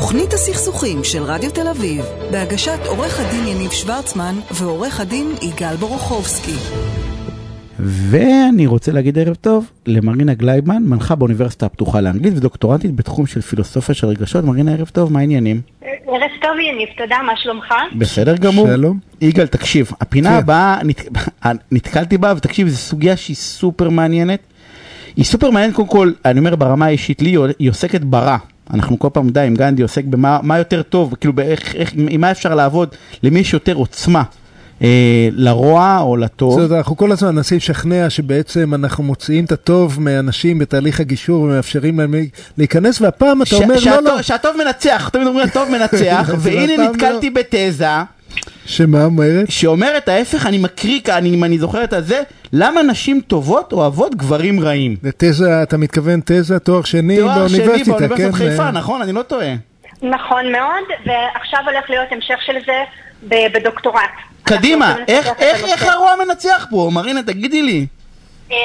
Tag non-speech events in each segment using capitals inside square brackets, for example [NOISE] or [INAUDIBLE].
תוכנית הסכסוכים של רדיו תל אביב, בהגשת עורך הדין יניב שוורצמן ועורך הדין יגאל בורוכובסקי. ואני רוצה להגיד ערב טוב למרינה גלייבמן, מנחה באוניברסיטה הפתוחה לאנגלית ודוקטורנטית בתחום של פילוסופיה של רגשות. מרינה, ערב טוב, מה העניינים? ערב טוב יניב, תודה, מה שלומך? בסדר גמור. שלום. יגאל, תקשיב, הפינה הבאה, נת... [LAUGHS] נתקלתי בה, ותקשיב, זו סוגיה שהיא סופר מעניינת. היא סופר מעניינת קודם כל, אני אומר ברמה האישית לי, היא עוסקת ברע. אנחנו כל פעם די עם גנדי עוסק במה מה יותר טוב, כאילו באיך, איך, עם מה אפשר לעבוד למי יש יותר עוצמה. אה, לרוע או לטוב. זאת אומרת, אנחנו כל הזמן מנסים לשכנע שבעצם אנחנו מוציאים את הטוב מאנשים בתהליך הגישור ומאפשרים להם להיכנס, והפעם אתה אומר לא, לא. שהטוב מנצח, תמיד אומרים הטוב מנצח, [LAUGHS] והנה נתקלתי לא. בתזה. שמה אומרת? שאומרת ההפך, אני מקריא, אני, אם אני זוכר את הזה, למה נשים טובות אוהבות גברים רעים? ותזה, אתה מתכוון תזה, תואר שני תואר באוניברסיטה, תואר שני באוניברסיטת כן? חיפה, נכון? אני לא טועה. נכון מאוד, ועכשיו הולך להיות המשך של זה בדוקטורט. קדימה, איך, איך, איך הרוע מנצח פה? מרינה, תגידי לי. אמ,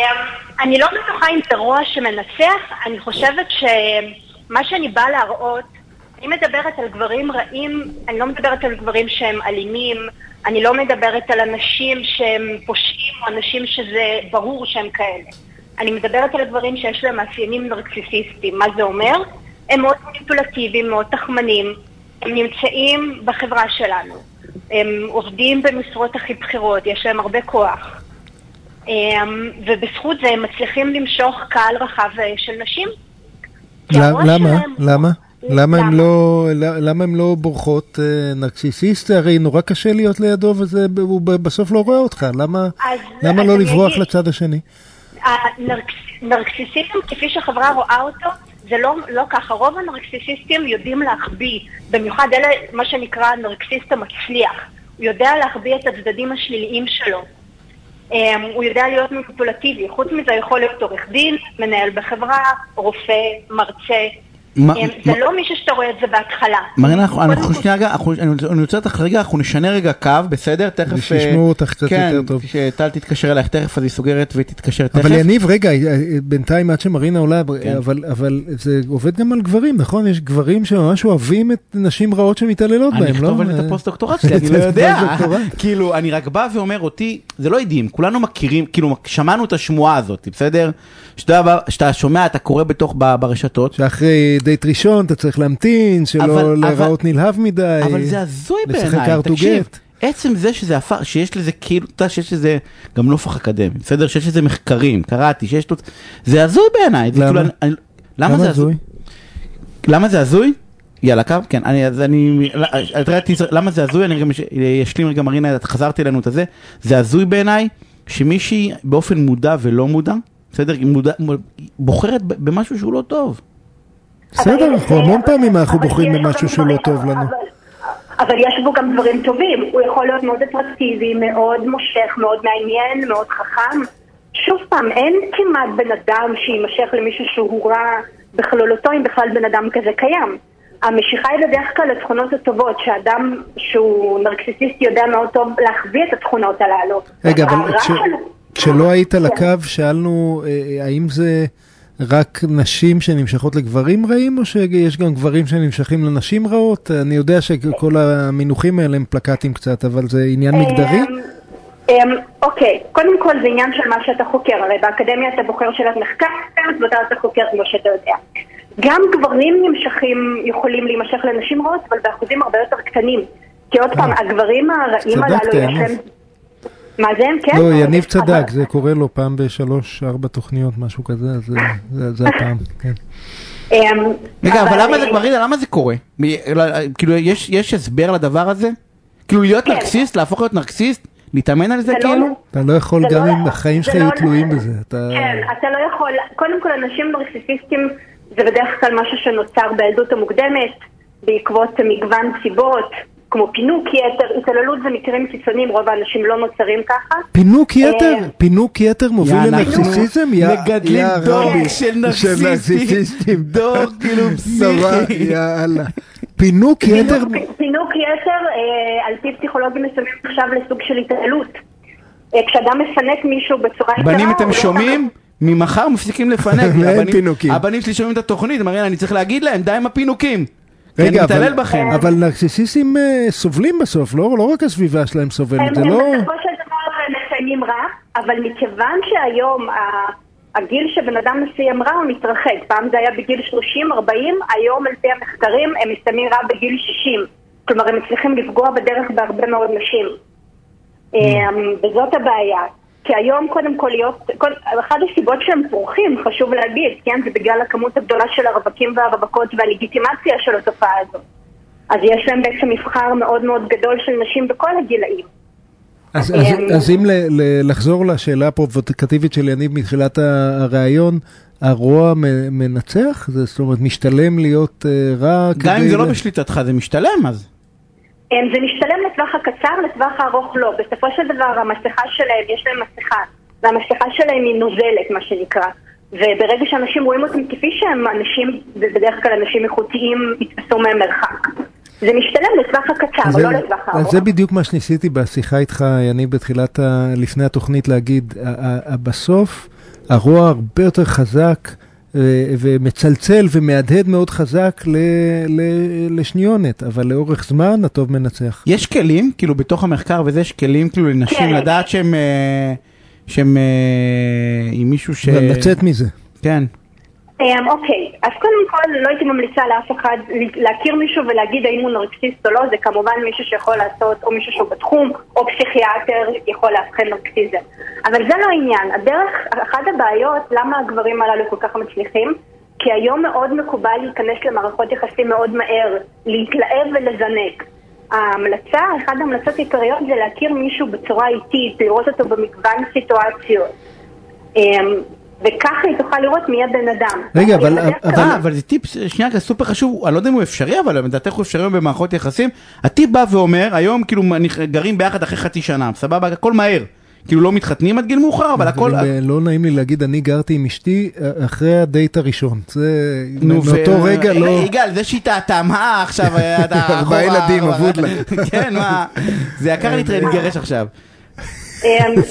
אני לא בטוחה אם זה רוע שמנצח, אני חושבת שמה שאני באה להראות, אני מדברת על גברים רעים, אני לא מדברת על גברים שהם אלימים, אני לא מדברת על אנשים שהם פושעים או אנשים שזה ברור שהם כאלה. אני מדברת על גברים שיש להם מאפיינים נרקסיסיסטיים. מה זה אומר? הם מאוד מניפולטיביים, מאוד תחמנים, הם נמצאים בחברה שלנו. הם עובדים במשרות הכי בכירות, יש להם הרבה כוח. ובזכות זה הם מצליחים למשוך קהל רחב אה, של נשים. למה? למה? למה הם לא, למה הם לא בורחות אה, נרקסיסיסט? הרי נורא קשה להיות לידו והוא בסוף לא רואה אותך. למה, למה לא לברוח אגיד, לצד השני? נרקסיסיזם כפי שהחברה רואה אותו, זה לא, לא ככה. רוב הנרקסיסיסטים יודעים להחביא, במיוחד אלה מה שנקרא הנרקסיסט המצליח. הוא יודע להחביא את הצדדים השליליים שלו. Um, הוא יודע להיות מניפולטיבי. חוץ מזה יכול להיות עורך דין, מנהל בחברה, רופא, מרצה. זה לא מישהו שאתה רואה את זה בהתחלה. מרינה, אנחנו שנייה רגע, אני רוצה אותך רגע, אנחנו נשנה רגע קו, בסדר? תכף... שישמעו אותך קצת יותר טוב. כן, שטל תתקשר אלייך תכף, אז היא סוגרת ותתקשר תכף. אבל יניב, רגע, בינתיים עד שמרינה עולה, אבל זה עובד גם על גברים, נכון? יש גברים שממש אוהבים את נשים רעות שמתעללות בהם, לא? אני אכתוב על את הפוסט-דוקטורט שלי, [LAUGHS] אני לא יודע. כאילו, אני רק בא ואומר אותי, זה לא עדים, כולנו מכירים, כאילו, שמענו את השמועה הזאת, בסדר? שאתה שומע, אתה קורא בתוך, ברשתות. שאחרי דייט ראשון אתה צריך להמתין, שלא להיראות נלהב מדי. אבל זה הזוי בעיניי, תקשיב. עצם זה שזה הפך, שיש לזה כאילו, אתה יודע שיש לזה גם נופח אקדמי, בסדר? שיש לזה מחקרים, קראתי, שיש לו... זה הזוי בעיניי. למה? כאילו, למה זה הזוי? למה זה הזוי? יאללה, קו, כן, אני, אז אני, למה זה הזוי? אני גם אשלים רגע מרינה, חזרתי אלינו את הזה, זה הזוי בעיניי שמישהי באופן מודע ולא מודע, בסדר? מודע, בוחרת במשהו שהוא לא טוב. בסדר, אנחנו המון פעמים אנחנו בוחרים במשהו שהוא לא טוב לנו. אבל יש בו גם דברים טובים, הוא יכול להיות מאוד אטרקטיבי, מאוד מושך, מאוד מעניין, מאוד חכם. שוב פעם, אין כמעט בן אדם שיימשך למישהו שהוא רע בכלולותו, אם בכלל בן אדם כזה קיים. המשיכה היא בדרך כלל לתכונות הטובות, שאדם שהוא נרקסיסיסט יודע מאוד טוב להחביא את התכונות הללו. רגע, אבל כשלא היית על הקו, שאלנו אה, האם זה... רק נשים שנמשכות לגברים רעים, או שיש גם גברים שנמשכים לנשים רעות? אני יודע שכל המינוחים האלה הם פלקטים קצת, אבל זה עניין מגדרי? אמ, אמ, אוקיי, קודם כל זה עניין של מה שאתה חוקר, הרי באקדמיה אתה בוחר שאלת מחקר, ואתה אתה חוקר כמו שאתה יודע. גם גברים נמשכים, יכולים להימשך לנשים רעות, אבל באחוזים הרבה יותר קטנים. כי עוד פעם, אה, הגברים הרעים הללו יש להם... מה זה? כן. לא, יניב צדק, זה קורה לו פעם בשלוש, ארבע תוכניות, משהו כזה, זה הפעם, כן. אמ, רגע, אבל למה זה, מרינה, למה זה קורה? כאילו, יש הסבר לדבר הזה? כאילו, להיות כן. נרקסיסט, להפוך להיות נרקסיסט? להתאמן על זה לא כאילו? אתה לא יכול, גם לא- אם החיים שלך יהיו לא תלויים בזה. כן, אתה לא יכול, קודם כל, אנשים נרקסיסטים זה בדרך כלל משהו שנוצר בילדות המוקדמת, בעקבות מגוון סיבות. כמו פינוק יתר, התעללות זה מקרים קיצוניים, רוב האנשים לא נוצרים ככה. פינוק אה, יתר? פינוק יתר מוביל לנרקסיסיזם? מגדלים דור של נרקסיסטים, דור כאילו פסיכי. יאללה. פינוק יתר? פינוק יתר, אה, על פי פסיכולוגים מסוימים עכשיו לסוג של התעללות. אה, כשאדם מפנק מישהו בצורה יתרה... בנים אתם לא שומעים? ממחר מפסיקים לפנק. [LAUGHS] הבנים שלי שומעים את התוכנית, מרינה, אני צריך להגיד להם, די עם הפינוקים. רגע, מתעלל בכם. אבל נרקסיסיסטים אה, סובלים בסוף, לא, לא רק הסביבה שלהם סובלת, זה לא... הם בסופו של דבר מסיימים רע, אבל מכיוון שהיום הגיל שבן אדם מסיים רע הוא מתרחק. פעם זה היה בגיל 30-40, היום על פי המחקרים הם מסיימים רע בגיל 60. כלומר, הם מצליחים לפגוע בדרך בהרבה מאוד נשים. Mm. אמ, וזאת הבעיה. כי היום קודם כל להיות, כל, אחת הסיבות שהם פורחים, חשוב להגיד, כן, זה בגלל הכמות הגדולה של הרווקים והרווקות והלגיטימציה של התופעה הזאת. אז יש להם בעצם מבחר מאוד מאוד גדול של נשים בכל הגילאים. אז, אז, אמ, אז אם ל, ל, לחזור לשאלה הפרובוקטיבית של יניב מתחילת הראיון, הרוע מנצח? זאת אומרת, משתלם להיות uh, רע? גם אם זה לא בשליטתך, זה משתלם אז. אמ, זה משתלם לטווח הקצר, לטווח הארוך לא. בסופו של דבר המסכה שלהם, יש להם מסכה, והמסכה שלהם היא נוזלת, מה שנקרא. וברגע שאנשים רואים אותם כפי שהם אנשים, ובדרך כלל אנשים איכותיים, יתפסו מהם מרחק. זה משתלם לטווח הקצר, זה, לא לטווח הארוך. זה בדיוק מה שניסיתי בשיחה איתך, יניב, בתחילת, ה, לפני התוכנית להגיד, בסוף הרוע הרבה יותר חזק. ומצלצל ומהדהד מאוד חזק ל, ל, לשניונת, אבל לאורך זמן הטוב מנצח. יש כלים, כאילו בתוך המחקר וזה, יש כלים כאילו לנשים כן. לדעת שהם, אה, שהם אה, עם מישהו ש... לצאת מזה. כן. Um, אוקיי, אז קודם כל לא הייתי ממליצה לאף אחד להכיר מישהו ולהגיד האם הוא נרקסיסט או לא, זה כמובן מישהו שיכול לעשות, או מישהו שהוא בתחום, או פסיכיאטר יכול לאבחן נרקסיזם. אבל זה לא העניין. הדרך, אחת הבעיות, למה הגברים הללו כל כך מצליחים, כי היום מאוד מקובל להיכנס למערכות יחסים מאוד מהר, להתלהב ולזנק. ההמלצה, אחת ההמלצות העיקריות זה להכיר מישהו בצורה איטית, לראות אותו במגוון סיטואציות. וככה היא תוכל לראות מי הבן אדם. רגע, אבל, אבל, אבל זה טיפ, שנייה, זה סופר חשוב, אני לא יודע אם הוא אפשרי, אבל לדעתך הוא אפשרי במערכות יחסים. הטיפ בא ואומר, היום כאילו גרים ביחד אחרי חצי שנה, סבבה, הכל מהר. כאילו לא מתחתנים עד גיל מאוחר, אבל הכל... לא נעים לי להגיד, אני גרתי עם אשתי אה, אחרי הדייט הראשון. זה... מאותו רגע לא... יגאל, זה שיטה, אתה מה עכשיו, אתה... [LAUGHS] ארבעה ילדים, אבוד לה. [LAUGHS] כן, מה? זה יקר להתגרש עכשיו. אמ,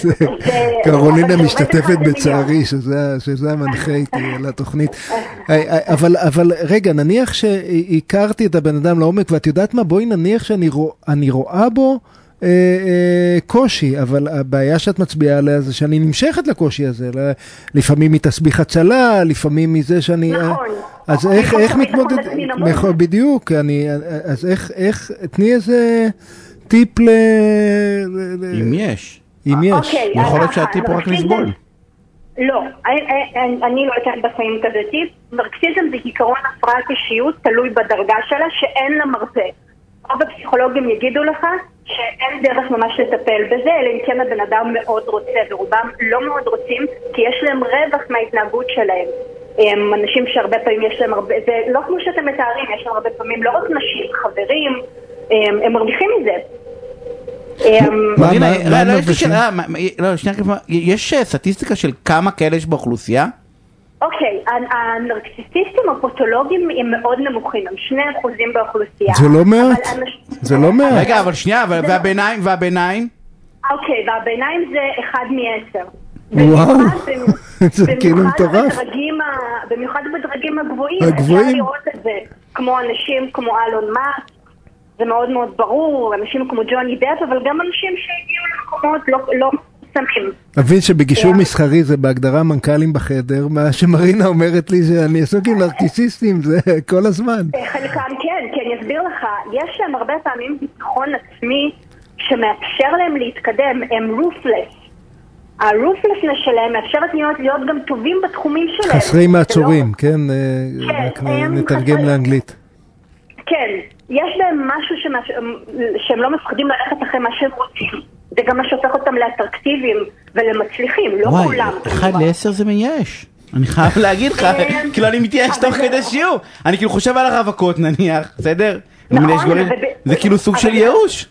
קרולינה משתתפת בצערי שזה המנחה איתי [LAUGHS] על התוכנית. אה, אה, אבל רגע, נניח שהכרתי את הבן אדם לעומק, ואת יודעת מה? בואי נניח שאני רואה בו... אה, אה, קושי, אבל הבעיה שאת מצביעה עליה זה שאני נמשכת לקושי הזה. לפעמים מתסביך הצלה, לפעמים מזה שאני... נכון. אז איך, איך מתמודד... נכון, בדיוק, אני... אז איך, איך, תני איזה טיפ ל... אם יש. אם יש. אוקיי, יכול להיות שהטיפ רק לסבול. לא, אני לא אתן בחיים כזה טיפ. מרקסיזם זה עיקרון הפרעת אישיות, תלוי בדרגה שלה, שאין לה מרפא. רוב הפסיכולוגים יגידו לך שאין דרך ממש לטפל בזה, אלא אם כן הבן אדם מאוד רוצה, ורובם לא מאוד רוצים, כי יש להם רווח מההתנהגות שלהם. הם אנשים שהרבה פעמים יש להם הרבה, זה לא כמו שאתם מתארים, יש להם הרבה פעמים לא רק נשים, חברים, הם, הם מרוויחים מזה. יש סטטיסטיקה של כמה כאלה יש באוכלוסייה? אוקיי, הנרקסיסטים הפותולוגיים הם מאוד נמוכים, הם שני אחוזים באוכלוסייה. זה לא מעט, זה לא מעט. רגע, אבל שנייה, והביניים, והביניים? אוקיי, והביניים זה אחד מעשר. וואו, [LAUGHS] זה כאילו מטורף. במיוחד בדרגים הגבוהים, אפשר לראות את זה, כמו אנשים כמו אלון מאס, זה מאוד מאוד ברור, אנשים כמו ג'וני דאפ, אבל גם אנשים שהגיעו למקומות לא, לא. מבין שבגישור. מסחרי זה בהגדרה מנכ"לים בחדר, מה שמרינה אומרת לי שאני עסוק עם נרקיסיסטים זה כל הזמן. אה, חלקם כן, כי אני אסביר לך, יש להם הרבה פעמים ביטחון עצמי שמאפשר להם להתקדם, הם רופלס. הרופלסנס שלהם מאפשרת להיות, להיות גם טובים בתחומים שלהם. חסרי מעצורים, לא... כן? אה, כן, נתרגם חסרי... לאנגלית. יש בהם משהו שמש... שהם לא מפחדים ללכת אחרי מה שהם רוצים. זה גם מה שהופך אותם לאטרקטיביים ולמצליחים, לא וואי, כולם. וואי, אחד לעשר זה מייאש. אני חייב להגיד לך, כן. כאילו אני מתייאש תוך כדי שיעור. אני כאילו חושב על הרווקות נניח, בסדר? נכון. זה כאילו סוג של ייאוש.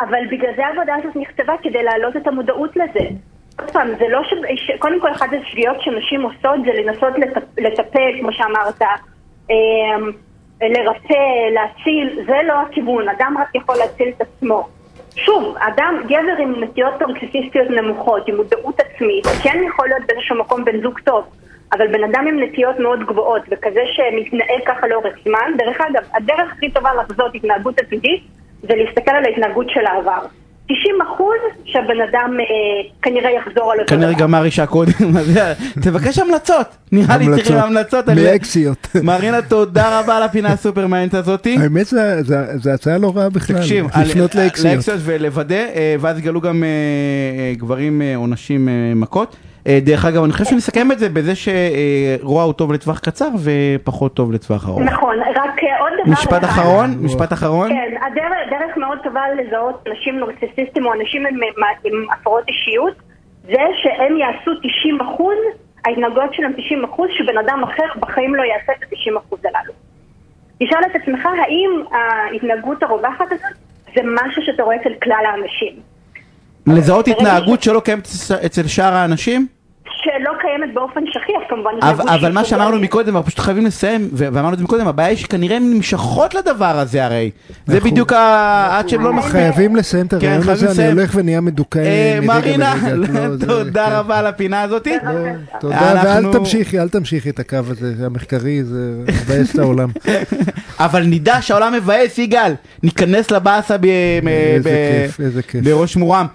אבל בגלל זה העבודה הזאת נכתבה, כדי להעלות את המודעות לזה. עוד פעם, זה לא ש... קודם כל, אחת השגיאות שנשים עושות זה לנסות לטפל, כמו שאמרת, אמ, לרפא, להציל, זה לא הכיוון, אדם רק יכול להציל את עצמו. שוב, אדם, גבר עם נטיות טורקסיסטיות נמוכות, עם מודעות עצמית, כן יכול להיות באיזשהו מקום בן זוג טוב, אבל בן אדם עם נטיות מאוד גבוהות וכזה שמתנהל ככה לאורך זמן, דרך אגב, הדרך הכי טובה לחזות התנהגות עתידית זה להסתכל על ההתנהגות של העבר. 90 אחוז שהבן אדם אה, כנראה יחזור על אותו כנראה גמר אישה קודם, תבקש המלצות, נראה לי צריכים המלצות. מאקסיות. [LAUGHS] מרינה, תודה רבה על הפינה הסופר מעניינת הזאתי. האמת זה- זה זה הצעה לא רעה בכלל, תקשיב, לפנות לאקסיות. לאקסיות ולוודא, אה, ואז יגלו גם אה, גברים עונשים אה, מכות. אה, דרך אגב, אני חושב שנסכם את זה בזה שרוע הוא טוב לטווח קצר ופחות טוב לטווח ארוך. נכון, רק אה, עוד דבר משפט אחד. אחרון, משפט אחרון. כן, הדרך, דרך מאוד טובה לזהות אנשים נורקסיסטים או אנשים עם, עם הפרעות אישיות, זה שהם יעשו 90 אחוז, ההתנהגויות שלהם 90 אחוז, שבן אדם אחר בחיים לא יעשה את ה-90 אחוז הללו. תשאל את עצמך, האם ההתנהגות הרווחת הזאת זה משהו שאתה רואה אצל כלל האנשים? לזהות התנהגות שלא קיימת אצל שאר האנשים? שלא קיימת באופן שכיח כמובן. אבל, אבל מה שאמרנו. מקודם, אנחנו פשוט חייבים לסיים, ואמרנו את זה מקודם, הבעיה היא שכנראה הן נמשכות לדבר הזה הרי. זה אנחנו- בדיוק ה... עד שהם לא... חייבים לסיים את כן, הרעיון הזה, אני. הולך ונהיה מדוכא אה, מרינה. [LAUGHS] לא, זה- כן. תודה רבה על הפינה הזאתי. לא, תודה, אנחנו- ואל תמשיכי, אל תמשיכי את הקו הזה, המחקרי, זה מבאס את העולם. [LAUGHS] אבל נדע שהעולם מבאס, יגאל. ניכנס לבאסה. בראש מורם.